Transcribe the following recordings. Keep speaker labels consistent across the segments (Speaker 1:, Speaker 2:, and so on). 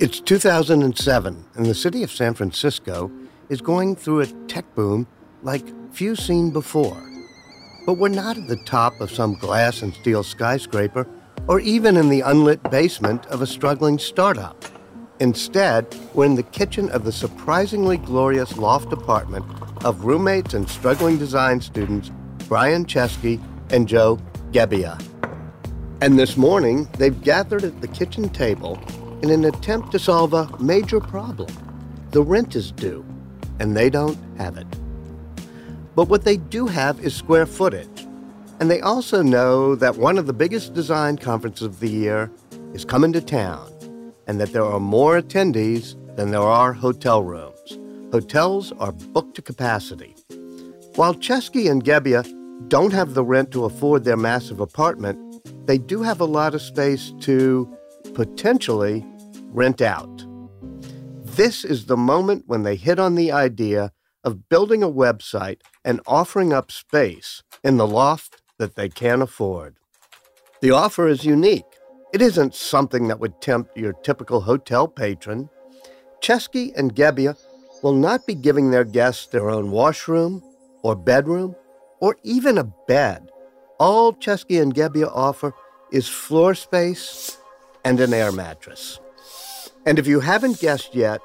Speaker 1: It's 2007, and the city of San Francisco is going through a tech boom like few seen before. But we're not at the top of some glass and steel skyscraper or even in the unlit basement of a struggling startup. Instead, we're in the kitchen of the surprisingly glorious loft apartment of roommates and struggling design students Brian Chesky and Joe Gebbia. And this morning, they've gathered at the kitchen table in an attempt to solve a major problem. The rent is due, and they don't have it. But what they do have is square footage. And they also know that one of the biggest design conferences of the year is coming to town, and that there are more attendees than there are hotel rooms. Hotels are booked to capacity. While Chesky and Gebbia don't have the rent to afford their massive apartment, they do have a lot of space to potentially rent out. This is the moment when they hit on the idea of building a website and offering up space in the loft that they can't afford. The offer is unique. It isn't something that would tempt your typical hotel patron. Chesky and Gebbia will not be giving their guests their own washroom or bedroom or even a bed. All Chesky and Gebbia offer is floor space and an air mattress. And if you haven't guessed yet,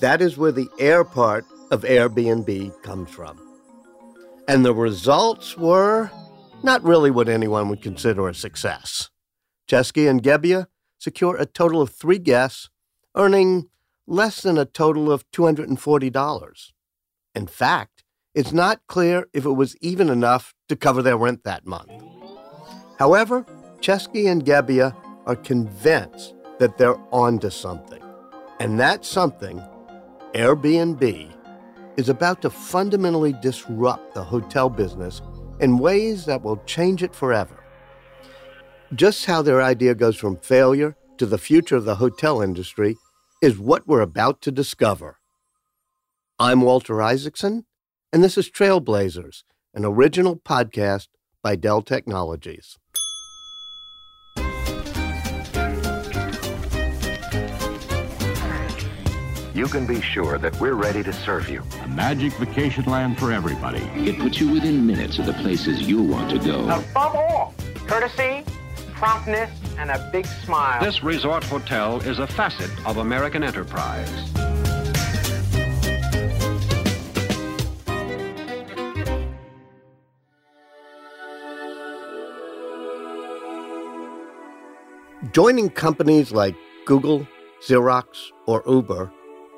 Speaker 1: that is where the air part of Airbnb comes from. And the results were not really what anyone would consider a success. Chesky and Gebbia secure a total of three guests, earning less than a total of $240. In fact, it's not clear if it was even enough to cover their rent that month. However, Chesky and Gebbia are convinced that they're onto something. And that something, Airbnb, is about to fundamentally disrupt the hotel business in ways that will change it forever. Just how their idea goes from failure to the future of the hotel industry is what we're about to discover. I'm Walter Isaacson, and this is Trailblazers, an original podcast by Dell Technologies.
Speaker 2: You can be sure that we're ready to serve you.
Speaker 3: A magic vacation land for everybody.
Speaker 4: It puts you within minutes of the places you want to go.
Speaker 5: Above all, courtesy, promptness, and a big smile.
Speaker 6: This resort hotel is a facet of American enterprise.
Speaker 1: Joining companies like Google, Xerox, or Uber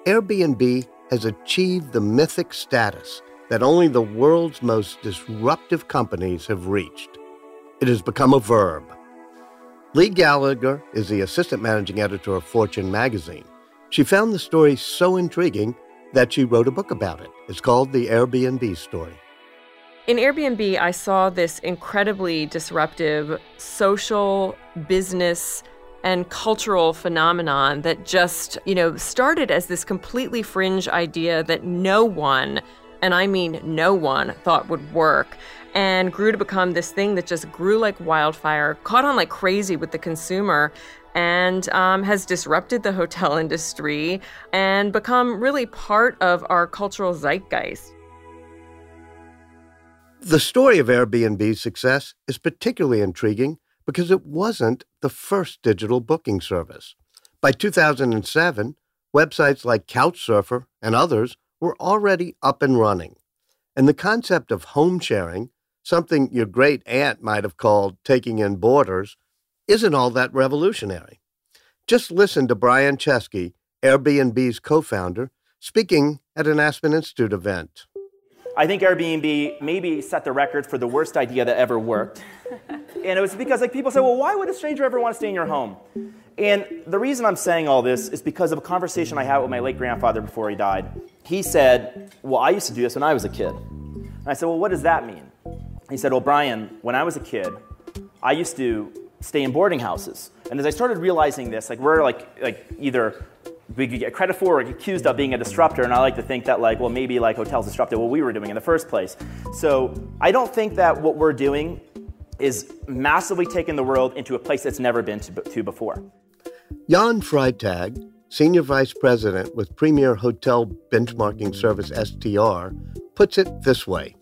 Speaker 1: Airbnb has achieved the mythic status that only the world's most disruptive companies have reached. It has become a verb. Leigh Gallagher is the assistant managing editor of Fortune magazine. She found the story so intriguing that she wrote a book about it. It's called The Airbnb Story.
Speaker 7: In Airbnb, I saw this incredibly disruptive social business and cultural phenomenon that just, you know, started as this completely fringe idea that no one, and I mean no one, thought would work and grew to become this thing that just grew like wildfire, caught on like crazy with the consumer, and um, has disrupted the hotel industry and become really part of our cultural zeitgeist.
Speaker 1: The story of Airbnb's success is particularly intriguing because it wasn't the first digital booking service. By 2007, websites like Couchsurfer and others were already up and running. And the concept of home sharing, something your great aunt might have called taking in boarders, isn't all that revolutionary. Just listen to Brian Chesky, Airbnb's co founder, speaking at an Aspen Institute event.
Speaker 8: I think Airbnb maybe set the record for the worst idea that ever worked. and it was because like people say, well, why would a stranger ever want to stay in your home? And the reason I'm saying all this is because of a conversation I had with my late grandfather before he died. He said, well, I used to do this when I was a kid. And I said, well, what does that mean? He said, well, Brian, when I was a kid, I used to stay in boarding houses. And as I started realizing this, like we're like, like either we could get credit for or accused of being a disruptor. And I like to think that like, well, maybe like hotels disrupted what we were doing in the first place. So I don't think that what we're doing is massively taking the world into a place that's never been to, to before.
Speaker 1: Jan Freitag, senior vice president with Premier Hotel Benchmarking Service STR, puts it this way.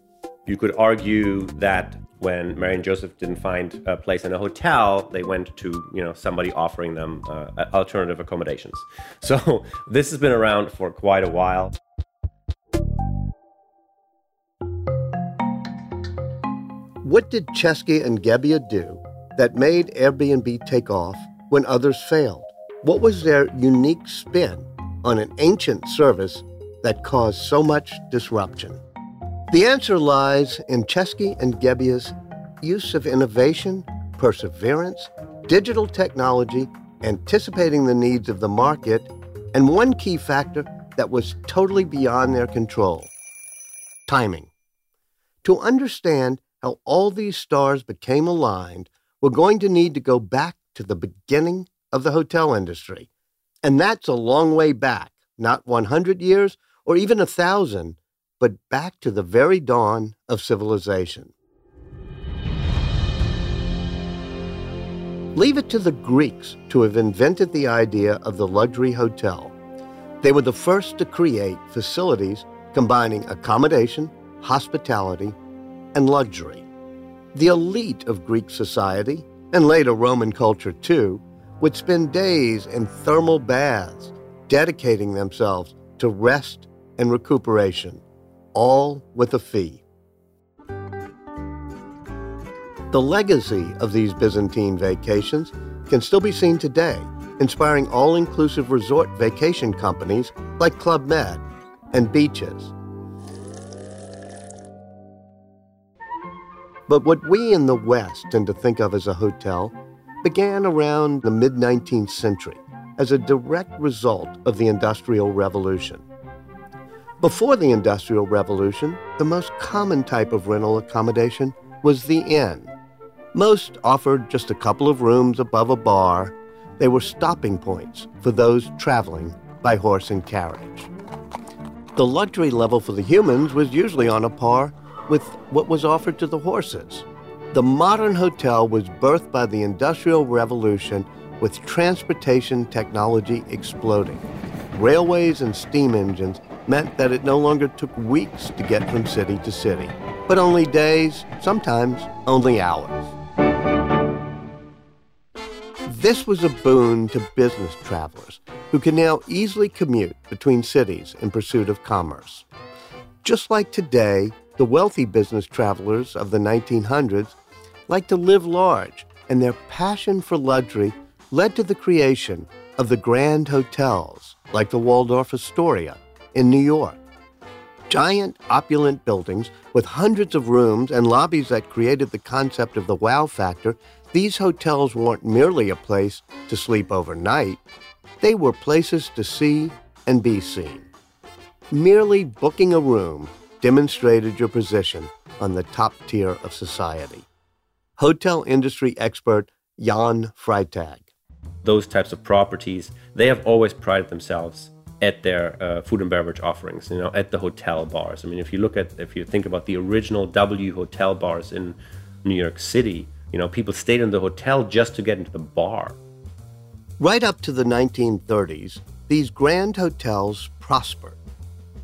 Speaker 9: You could argue that when Mary and Joseph didn't find a place in a hotel, they went to you know somebody offering them uh, alternative accommodations. So this has been around for quite a while.
Speaker 1: What did Chesky and Gebbia do that made Airbnb take off when others failed? What was their unique spin on an ancient service that caused so much disruption? The answer lies in Chesky and Gebbia's use of innovation, perseverance, digital technology, anticipating the needs of the market, and one key factor that was totally beyond their control timing. To understand how all these stars became aligned, we're going to need to go back to the beginning of the hotel industry. And that's a long way back, not 100 years or even a thousand, but back to the very dawn of civilization. Leave it to the Greeks to have invented the idea of the luxury hotel. They were the first to create facilities combining accommodation, hospitality, and luxury. The elite of Greek society, and later Roman culture too, would spend days in thermal baths, dedicating themselves to rest and recuperation all with a fee. The legacy of these Byzantine vacations can still be seen today, inspiring all inclusive resort vacation companies like Club Med and beaches. But what we in the West tend to think of as a hotel began around the mid 19th century as a direct result of the Industrial Revolution. Before the Industrial Revolution, the most common type of rental accommodation was the inn. Most offered just a couple of rooms above a bar. They were stopping points for those traveling by horse and carriage. The luxury level for the humans was usually on a par with what was offered to the horses. The modern hotel was birthed by the Industrial Revolution with transportation technology exploding. Railways and steam engines meant that it no longer took weeks to get from city to city, but only days, sometimes only hours. This was a boon to business travelers who can now easily commute between cities in pursuit of commerce. Just like today, the wealthy business travelers of the 1900s liked to live large, and their passion for luxury led to the creation of the grand hotels like the Waldorf Astoria in New York. Giant, opulent buildings with hundreds of rooms and lobbies that created the concept of the wow factor, these hotels weren't merely a place to sleep overnight, they were places to see and be seen. Merely booking a room demonstrated your position on the top tier of society. Hotel industry expert Jan Freitag.
Speaker 9: Those types of properties, they have always prided themselves at their uh, food and beverage offerings, you know, at the hotel bars. I mean, if you look at, if you think about the original W hotel bars in New York City, you know, people stayed in the hotel just to get into the bar.
Speaker 1: Right up to the 1930s, these grand hotels prospered.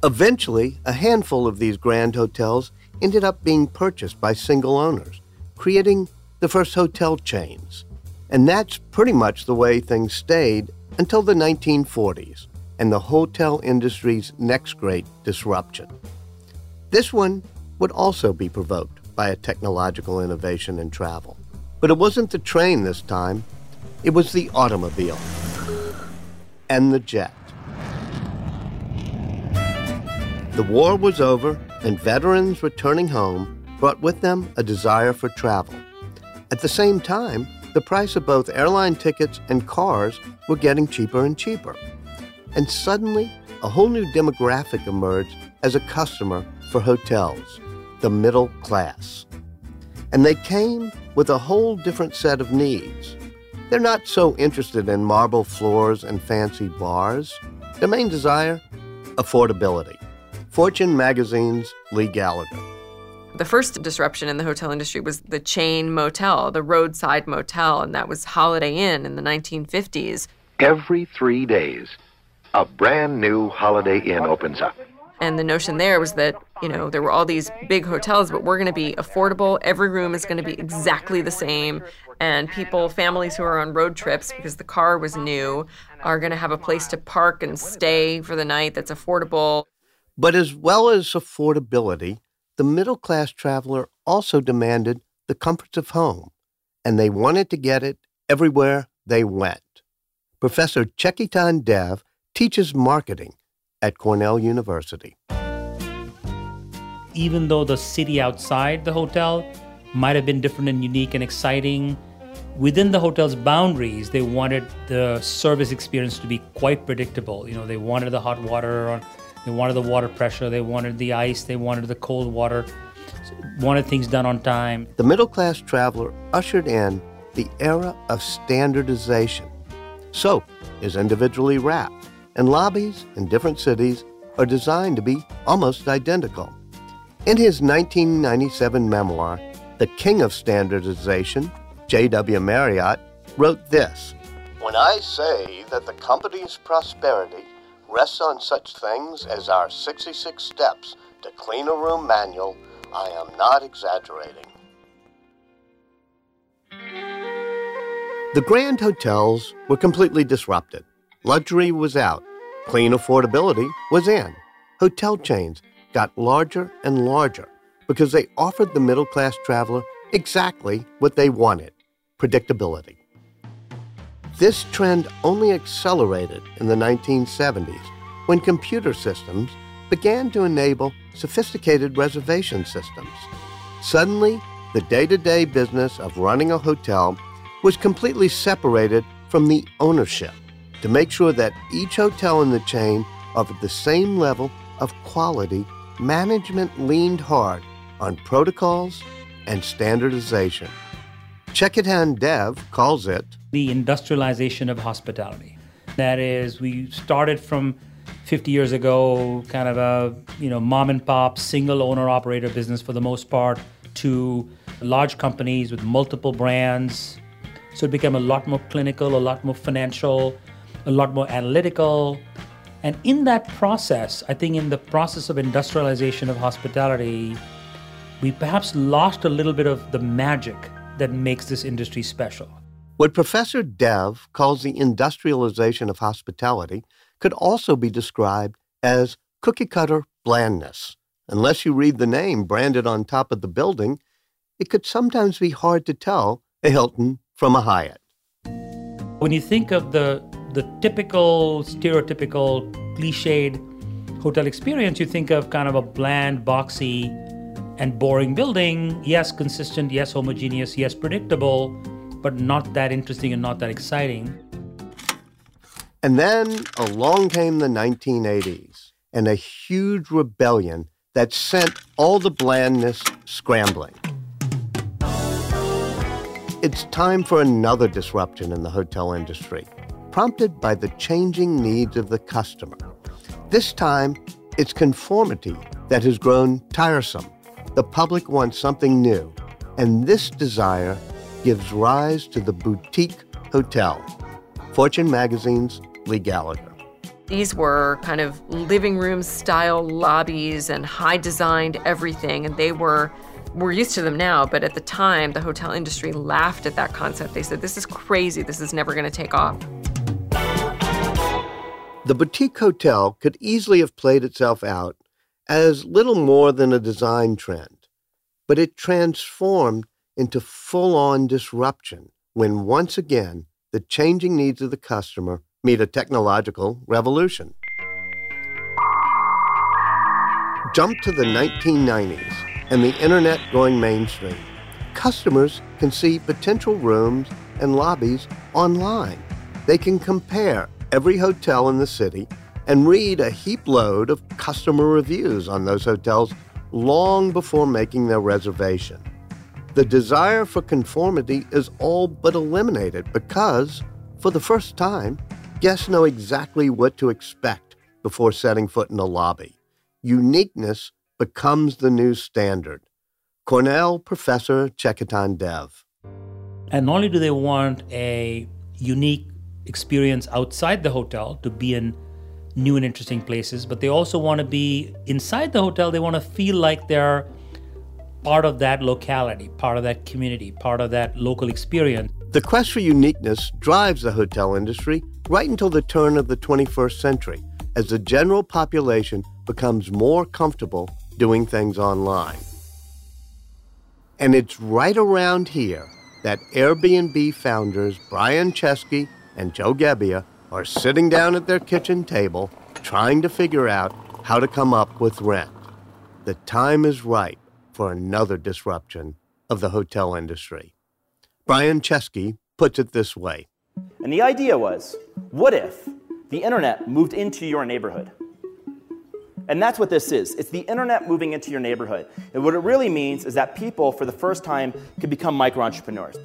Speaker 1: Eventually, a handful of these grand hotels ended up being purchased by single owners, creating the first hotel chains. And that's pretty much the way things stayed until the 1940s and the hotel industry's next great disruption. This one would also be provoked by a technological innovation in travel. But it wasn't the train this time, it was the automobile and the jet. The war was over, and veterans returning home brought with them a desire for travel. At the same time, the price of both airline tickets and cars were getting cheaper and cheaper. And suddenly, a whole new demographic emerged as a customer for hotels the middle class. And they came with a whole different set of needs. They're not so interested in marble floors and fancy bars. Their main desire? Affordability. Fortune magazine's Leigh Gallagher.
Speaker 7: The first disruption in the hotel industry was the chain motel, the roadside motel, and that was Holiday Inn in the 1950s.
Speaker 2: Every three days, a brand new Holiday Inn opens up.
Speaker 7: And the notion there was that, you know, there were all these big hotels, but we're going to be affordable. Every room is going to be exactly the same. And people, families who are on road trips because the car was new, are going to have a place to park and stay for the night that's affordable.
Speaker 1: But as well as affordability, the middle class traveler also demanded the comforts of home, and they wanted to get it everywhere they went. Professor Chekitan Dev teaches marketing at Cornell University.
Speaker 10: Even though the city outside the hotel might have been different and unique and exciting, within the hotel's boundaries, they wanted the service experience to be quite predictable. You know, they wanted the hot water, they wanted the water pressure, they wanted the ice, they wanted the cold water, wanted things done on time.
Speaker 1: The middle class traveler ushered in the era of standardization. Soap is individually wrapped, and lobbies in different cities are designed to be almost identical. In his 1997 memoir, The King of Standardization, J.W. Marriott wrote this When I say that the company's prosperity rests on such things as our 66 steps to clean a room manual, I am not exaggerating. The grand hotels were completely disrupted. Luxury was out. Clean affordability was in. Hotel chains got larger and larger because they offered the middle class traveler exactly what they wanted predictability. This trend only accelerated in the 1970s when computer systems began to enable sophisticated reservation systems. Suddenly, the day to day business of running a hotel was completely separated from the ownership to make sure that each hotel in the chain offered the same level of quality. Management leaned hard on protocols and standardization. Chekitan Dev calls it
Speaker 10: the industrialization of hospitality. That is, we started from 50 years ago, kind of a you know mom and pop single owner operator business for the most part, to large companies with multiple brands. So it became a lot more clinical, a lot more financial, a lot more analytical. And in that process, I think in the process of industrialization of hospitality, we perhaps lost a little bit of the magic that makes this industry special.
Speaker 1: What Professor Dev calls the industrialization of hospitality could also be described as cookie cutter blandness. Unless you read the name branded on top of the building, it could sometimes be hard to tell a Hilton from a Hyatt.
Speaker 10: When you think of the the typical stereotypical cliched hotel experience, you think of kind of a bland, boxy, and boring building. Yes, consistent, yes, homogeneous, yes, predictable, but not that interesting and not that exciting.
Speaker 1: And then along came the 1980s and a huge rebellion that sent all the blandness scrambling. It's time for another disruption in the hotel industry, prompted by the changing needs of the customer. This time, it's conformity that has grown tiresome. The public wants something new, and this desire gives rise to the boutique hotel. Fortune magazine's Leigh Gallagher.
Speaker 7: These were kind of living room style lobbies and high designed everything, and they were we're used to them now, but at the time, the hotel industry laughed at that concept. They said, This is crazy. This is never going to take off.
Speaker 1: The boutique hotel could easily have played itself out as little more than a design trend, but it transformed into full on disruption when once again the changing needs of the customer meet a technological revolution. Jump to the 1990s and the internet going mainstream. Customers can see potential rooms and lobbies online. They can compare every hotel in the city and read a heap load of customer reviews on those hotels long before making their reservation. The desire for conformity is all but eliminated because, for the first time, guests know exactly what to expect before setting foot in a lobby. Uniqueness becomes the new standard. Cornell professor Chekitan Dev.
Speaker 10: And not only do they want a unique experience outside the hotel to be in new and interesting places, but they also want to be inside the hotel. They want to feel like they're part of that locality, part of that community, part of that local experience.
Speaker 1: The quest for uniqueness drives the hotel industry right until the turn of the 21st century as the general population becomes more comfortable doing things online. And it's right around here that Airbnb founders Brian Chesky and Joe Gebbia are sitting down at their kitchen table trying to figure out how to come up with rent. The time is ripe for another disruption of the hotel industry. Brian Chesky puts it this way.
Speaker 8: And the idea was what if the internet moved into your neighborhood? And that's what this is. It's the internet moving into your neighborhood. And what it really means is that people, for the first time, can become micro entrepreneurs.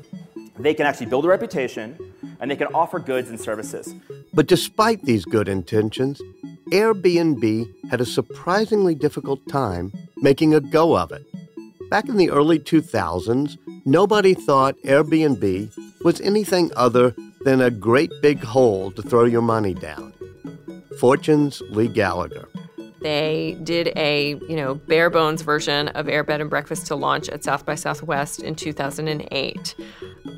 Speaker 8: They can actually build a reputation and they can offer goods and services.
Speaker 1: But despite these good intentions, Airbnb had a surprisingly difficult time making a go of it. Back in the early 2000s, nobody thought Airbnb was anything other than a great big hole to throw your money down. Fortune's Leigh Gallagher.
Speaker 7: They did a, you know, bare bones version of Air Bed and Breakfast to launch at South by Southwest in 2008.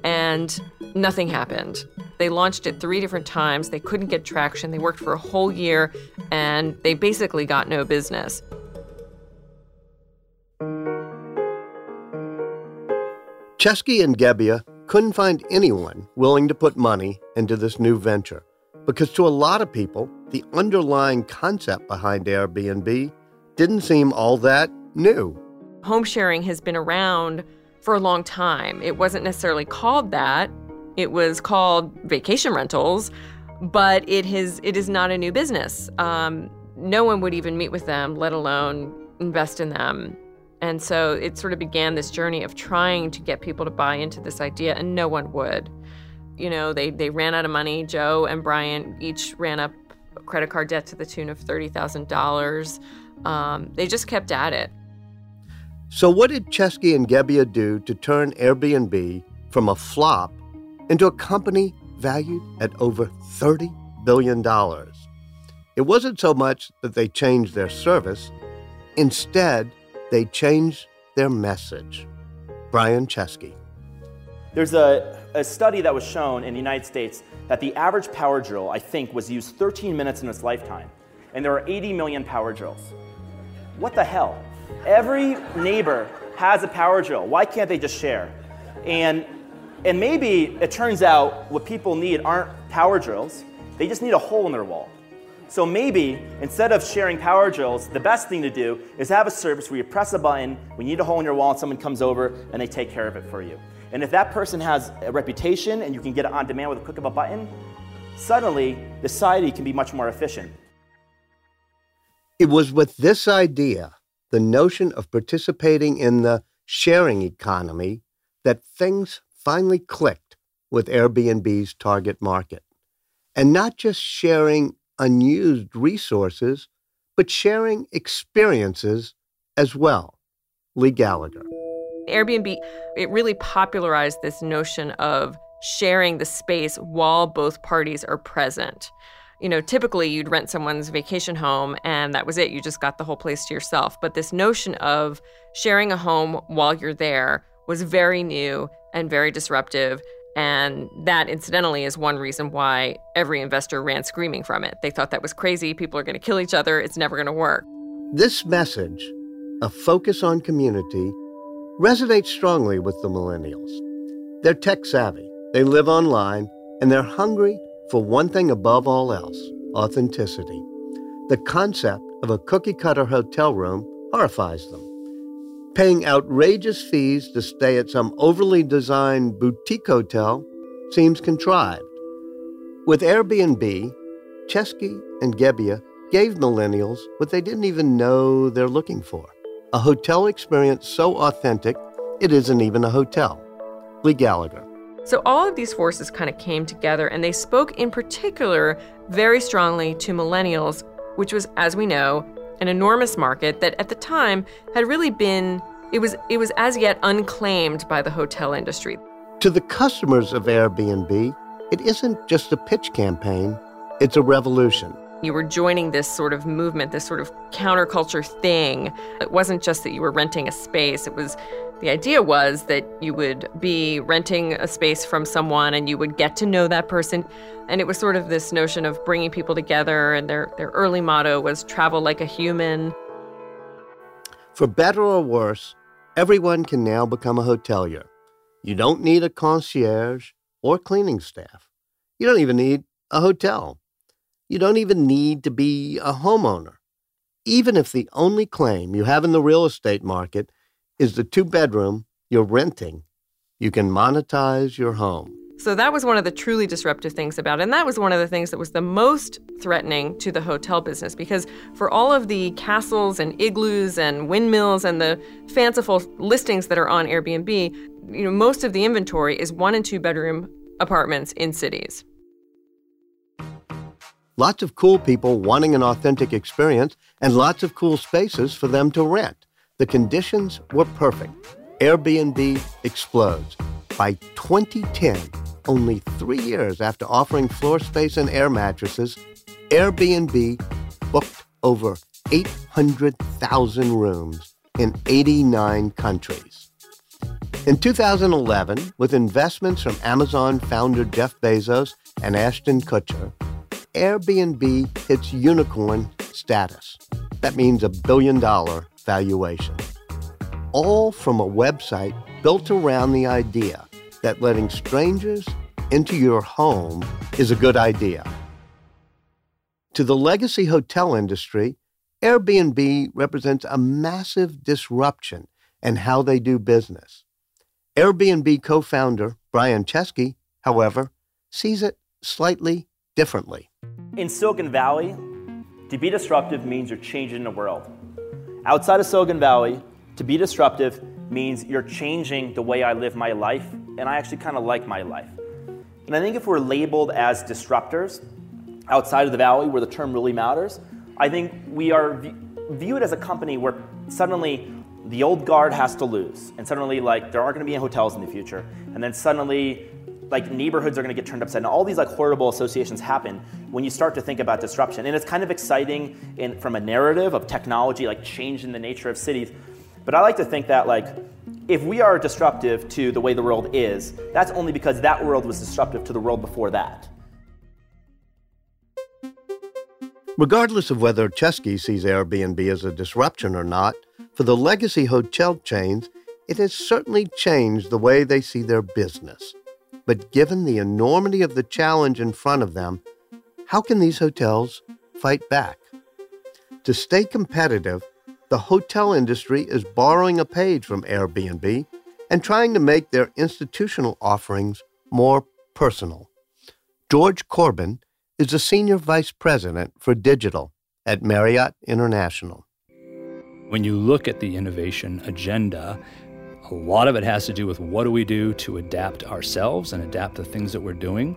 Speaker 7: And nothing happened. They launched it three different times. They couldn't get traction. They worked for a whole year and they basically got no business.
Speaker 1: Chesky and Gebbia couldn't find anyone willing to put money into this new venture because to a lot of people, the underlying concept behind Airbnb didn't seem all that new.
Speaker 7: Home sharing has been around for a long time. It wasn't necessarily called that. It was called vacation rentals, but it has it is not a new business. Um, no one would even meet with them, let alone invest in them. And so it sort of began this journey of trying to get people to buy into this idea, and no one would. You know, they, they ran out of money. Joe and Brian each ran up credit card debt to the tune of $30,000. Um, they just kept at it.
Speaker 1: So, what did Chesky and Gebbia do to turn Airbnb from a flop into a company valued at over $30 billion? It wasn't so much that they changed their service, instead, they changed their message. Brian Chesky.
Speaker 8: There's a, a study that was shown in the United States that the average power drill, I think, was used 13 minutes in its lifetime. And there are 80 million power drills. What the hell? Every neighbor has a power drill. Why can't they just share? And, and maybe it turns out what people need aren't power drills, they just need a hole in their wall. So maybe instead of sharing power drills, the best thing to do is have a service where you press a button, when you need a hole in your wall, and someone comes over and they take care of it for you. And if that person has a reputation and you can get it on demand with a click of a button, suddenly the society can be much more efficient.
Speaker 1: It was with this idea, the notion of participating in the sharing economy, that things finally clicked with Airbnb's target market. And not just sharing unused resources, but sharing experiences as well. Leigh Gallagher.
Speaker 7: Airbnb, it really popularized this notion of sharing the space while both parties are present. You know, typically you'd rent someone's vacation home and that was it. You just got the whole place to yourself. But this notion of sharing a home while you're there was very new and very disruptive. And that, incidentally, is one reason why every investor ran screaming from it. They thought that was crazy. People are going to kill each other. It's never going to work.
Speaker 1: This message, a focus on community, resonates strongly with the millennials. They're tech savvy, they live online, and they're hungry for one thing above all else authenticity. The concept of a cookie cutter hotel room horrifies them. Paying outrageous fees to stay at some overly designed boutique hotel seems contrived. With Airbnb, Chesky and Gebbia gave millennials what they didn't even know they're looking for a hotel experience so authentic it isn't even a hotel. Leigh Gallagher.
Speaker 7: So all of these forces kind of came together and they spoke in particular very strongly to millennials, which was, as we know, an enormous market that at the time had really been it was it was as yet unclaimed by the hotel industry.
Speaker 1: To the customers of Airbnb, it isn't just a pitch campaign, it's a revolution.
Speaker 7: You were joining this sort of movement, this sort of counterculture thing. It wasn't just that you were renting a space, it was the idea was that you would be renting a space from someone and you would get to know that person. And it was sort of this notion of bringing people together, and their, their early motto was travel like a human.
Speaker 1: For better or worse, everyone can now become a hotelier. You don't need a concierge or cleaning staff. You don't even need a hotel. You don't even need to be a homeowner. Even if the only claim you have in the real estate market is the two bedroom you're renting, you can monetize your home.
Speaker 7: So that was one of the truly disruptive things about it. And that was one of the things that was the most threatening to the hotel business because for all of the castles and igloos and windmills and the fanciful listings that are on Airbnb, you know, most of the inventory is one and two bedroom apartments in cities.
Speaker 1: Lots of cool people wanting an authentic experience and lots of cool spaces for them to rent. The conditions were perfect. Airbnb explodes. By 2010, only three years after offering floor space and air mattresses, Airbnb booked over 800,000 rooms in 89 countries. In 2011, with investments from Amazon founder Jeff Bezos and Ashton Kutcher, Airbnb hits unicorn status. That means a billion dollar valuation. All from a website built around the idea that letting strangers into your home is a good idea. To the legacy hotel industry, Airbnb represents a massive disruption in how they do business. Airbnb co founder Brian Chesky, however, sees it slightly differently.
Speaker 8: In Silicon Valley, to be disruptive means you're changing the world. Outside of Silicon Valley, to be disruptive means you're changing the way I live my life, and I actually kind of like my life. And I think if we're labeled as disruptors outside of the valley where the term really matters, I think we are viewed as a company where suddenly the old guard has to lose, and suddenly like there aren't going to be any hotels in the future, and then suddenly like neighborhoods are going to get turned upside down. All these like horrible associations happen when you start to think about disruption. And it's kind of exciting in, from a narrative of technology, like changing the nature of cities. But I like to think that like if we are disruptive to the way the world is, that's only because that world was disruptive to the world before that.
Speaker 1: Regardless of whether Chesky sees Airbnb as a disruption or not, for the legacy hotel chains, it has certainly changed the way they see their business. But given the enormity of the challenge in front of them, how can these hotels fight back? To stay competitive, the hotel industry is borrowing a page from Airbnb and trying to make their institutional offerings more personal. George Corbin is a senior vice president for digital at Marriott International.
Speaker 11: When you look at the innovation agenda, a lot of it has to do with what do we do to adapt ourselves and adapt the things that we're doing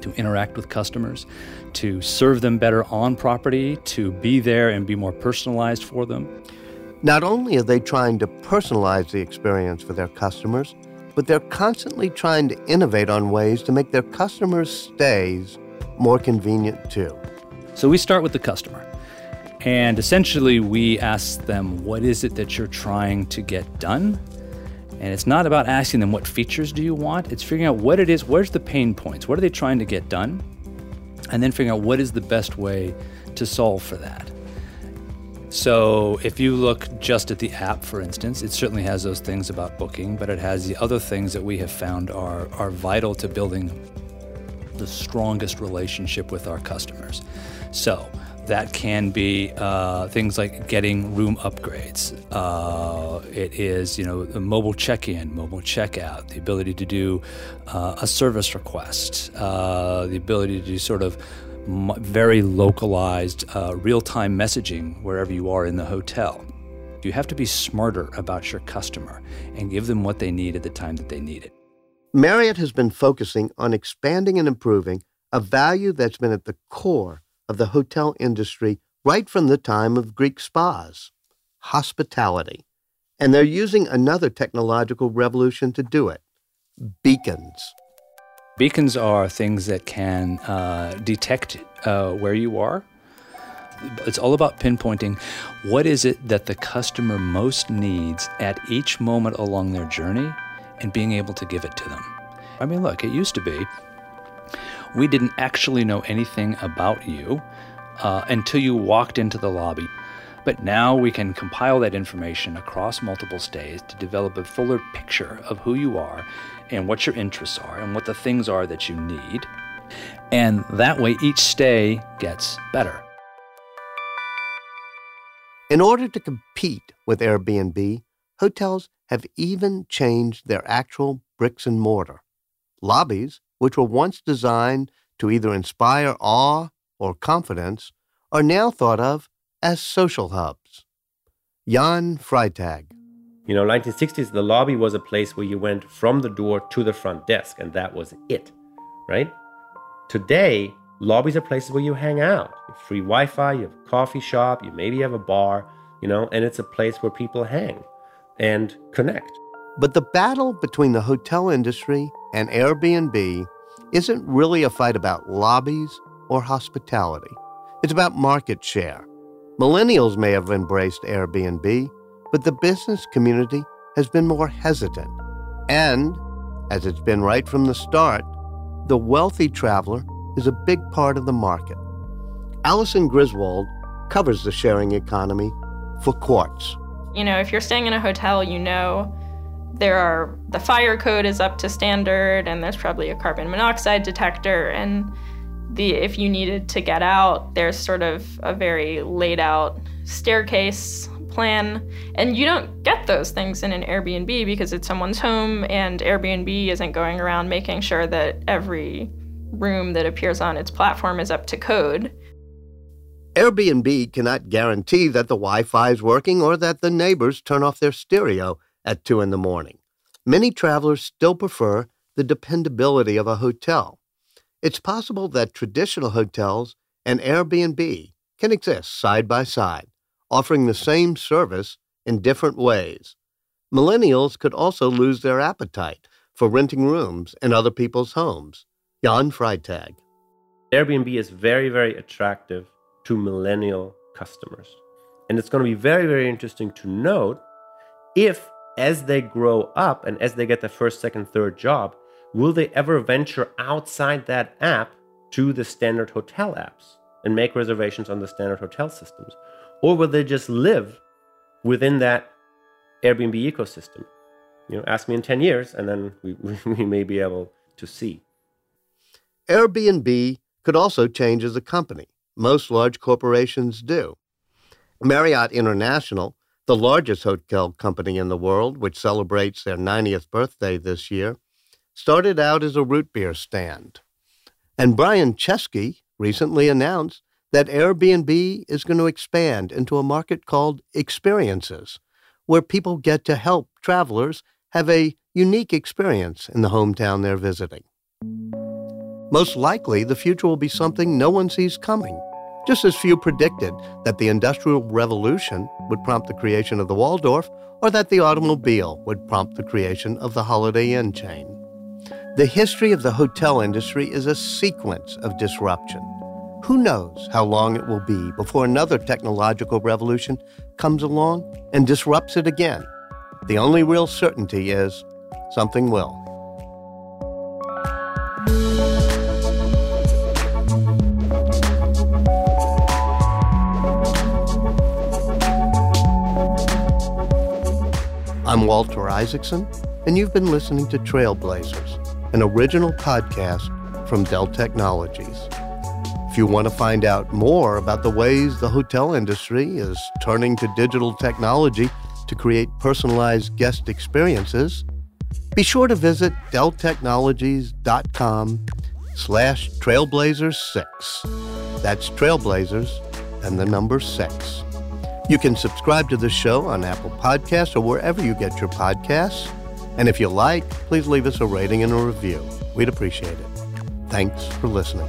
Speaker 11: to interact with customers, to serve them better on property, to be there and be more personalized for them.
Speaker 1: Not only are they trying to personalize the experience for their customers, but they're constantly trying to innovate on ways to make their customers' stays more convenient too.
Speaker 11: So we start with the customer. And essentially, we ask them, what is it that you're trying to get done? And it's not about asking them what features do you want, it's figuring out what it is, where's the pain points, what are they trying to get done, and then figuring out what is the best way to solve for that. So, if you look just at the app, for instance, it certainly has those things about booking, but it has the other things that we have found are, are vital to building the strongest relationship with our customers. So, that can be uh, things like getting room upgrades. Uh, it is, you know, mobile check-in, mobile checkout, the ability to do uh, a service request, uh, the ability to do sort of very localized, uh, real-time messaging wherever you are in the hotel. You have to be smarter about your customer and give them what they need at the time that they need it.
Speaker 1: Marriott has been focusing on expanding and improving a value that's been at the core of the hotel industry right from the time of Greek spas hospitality. And they're using another technological revolution to do it beacons.
Speaker 11: Beacons are things that can uh, detect uh, where you are it's all about pinpointing what is it that the customer most needs at each moment along their journey and being able to give it to them. I mean, look, it used to be we didn't actually know anything about you uh, until you walked into the lobby. But now we can compile that information across multiple stays to develop a fuller picture of who you are and what your interests are and what the things are that you need. And that way, each stay gets better.
Speaker 1: In order to compete with Airbnb, hotels have even changed their actual bricks and mortar. Lobbies, which were once designed to either inspire awe or confidence, are now thought of as social hubs. Jan Freitag.
Speaker 9: You know, 1960s, the lobby was a place where you went from the door to the front desk, and that was it, right? Today, lobbies are places where you hang out. You have free Wi Fi, you have a coffee shop, you maybe have a bar, you know, and it's a place where people hang and connect.
Speaker 1: But the battle between the hotel industry and Airbnb isn't really a fight about lobbies or hospitality. It's about market share. Millennials may have embraced Airbnb, but the business community has been more hesitant. And, as it's been right from the start, the wealthy traveler is a big part of the market. Alison Griswold covers the sharing economy for Quartz.
Speaker 12: You know, if you're staying in a hotel, you know there are the fire code is up to standard and there's probably a carbon monoxide detector and the if you needed to get out there's sort of a very laid out staircase plan and you don't get those things in an Airbnb because it's someone's home and Airbnb isn't going around making sure that every room that appears on its platform is up to code.
Speaker 1: Airbnb cannot guarantee that the Wi Fi is working or that the neighbors turn off their stereo at 2 in the morning. Many travelers still prefer the dependability of a hotel. It's possible that traditional hotels and Airbnb can exist side by side, offering the same service in different ways. Millennials could also lose their appetite for renting rooms in other people's homes. Jan Freitag.
Speaker 9: Airbnb is very, very attractive to millennial customers. And it's going to be very, very interesting to note if as they grow up and as they get their first, second, third job, will they ever venture outside that app to the standard hotel apps and make reservations on the standard hotel systems? Or will they just live within that Airbnb ecosystem? You know, ask me in 10 years, and then we, we may be able to see.
Speaker 1: Airbnb could also change as a company. Most large corporations do. Marriott International the largest hotel company in the world, which celebrates their 90th birthday this year, started out as a root beer stand. And Brian Chesky recently announced that Airbnb is going to expand into a market called experiences, where people get to help travelers have a unique experience in the hometown they're visiting. Most likely, the future will be something no one sees coming just as few predicted that the Industrial Revolution would prompt the creation of the Waldorf or that the automobile would prompt the creation of the Holiday Inn chain. The history of the hotel industry is a sequence of disruption. Who knows how long it will be before another technological revolution comes along and disrupts it again? The only real certainty is something will. I'm Walter Isaacson, and you've been listening to Trailblazers, an original podcast from Dell Technologies. If you want to find out more about the ways the hotel industry is turning to digital technology to create personalized guest experiences, be sure to visit delltechnologies.com slash trailblazers6. That's trailblazers and the number six. You can subscribe to the show on Apple Podcasts or wherever you get your podcasts. And if you like, please leave us a rating and a review. We'd appreciate it. Thanks for listening.